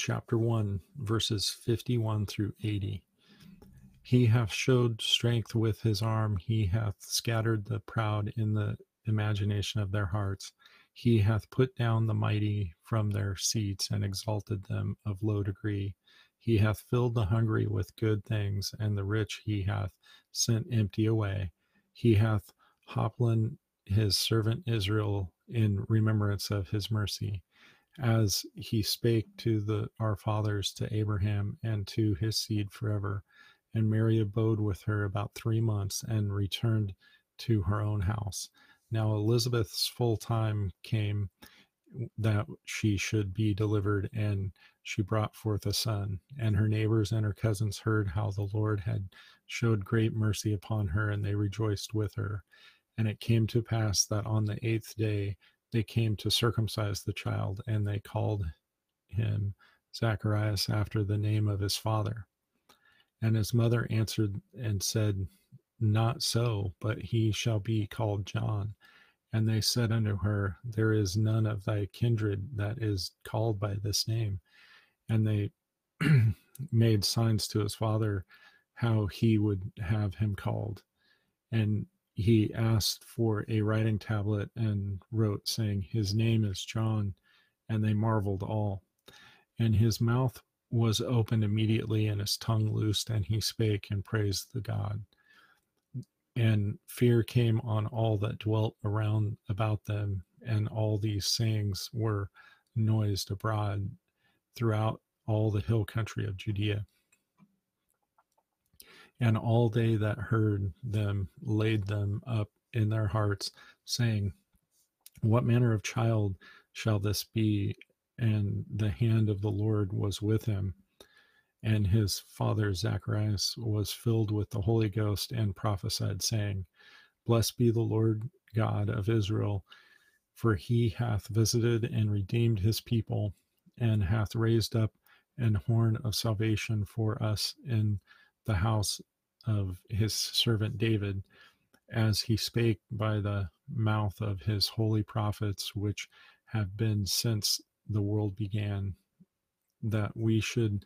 chapter 1, verses 51 through 80. He hath showed strength with his arm, he hath scattered the proud in the imagination of their hearts. He hath put down the mighty from their seats and exalted them of low degree. He hath filled the hungry with good things, and the rich he hath sent empty away. He hath hoplin his servant Israel in remembrance of his mercy, as he spake to the our fathers to Abraham and to his seed forever. And Mary abode with her about three months and returned to her own house. Now Elizabeth's full time came that she should be delivered, and she brought forth a son. And her neighbors and her cousins heard how the Lord had showed great mercy upon her, and they rejoiced with her. And it came to pass that on the eighth day they came to circumcise the child, and they called him Zacharias after the name of his father. And his mother answered and said, Not so, but he shall be called John. And they said unto her, There is none of thy kindred that is called by this name. And they made signs to his father how he would have him called. And he asked for a writing tablet and wrote, saying, His name is John. And they marveled all. And his mouth was opened immediately, and his tongue loosed, and he spake and praised the God and fear came on all that dwelt around about them and all these sayings were noised abroad throughout all the hill country of judea and all they that heard them laid them up in their hearts saying what manner of child shall this be? And the hand of the lord was with him. And his father Zacharias was filled with the Holy Ghost and prophesied, saying, Blessed be the Lord God of Israel, for he hath visited and redeemed his people, and hath raised up an horn of salvation for us in the house of his servant David, as he spake by the mouth of his holy prophets, which have been since the world began, that we should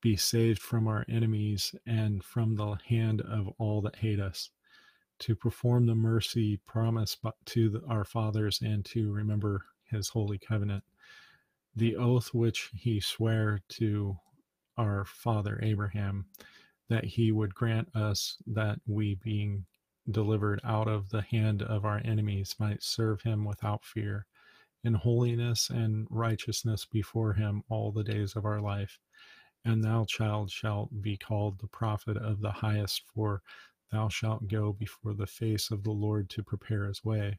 be saved from our enemies and from the hand of all that hate us, to perform the mercy promised to the, our fathers and to remember his holy covenant, the oath which he sware to our father Abraham, that he would grant us that we, being delivered out of the hand of our enemies, might serve him without fear, in holiness and righteousness before him all the days of our life. And thou, child, shalt be called the prophet of the highest, for thou shalt go before the face of the Lord to prepare his way,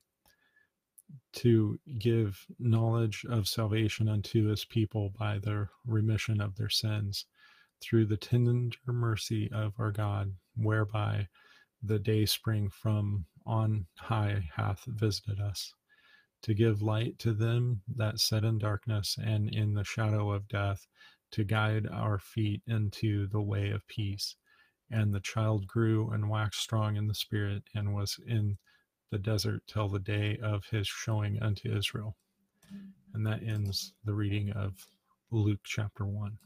to give knowledge of salvation unto his people by the remission of their sins, through the tender mercy of our God, whereby the day spring from on high hath visited us, to give light to them that sit in darkness and in the shadow of death to guide our feet into the way of peace. And the child grew and waxed strong in the spirit and was in the desert till the day of his showing unto Israel. And that ends the reading of Luke chapter 1.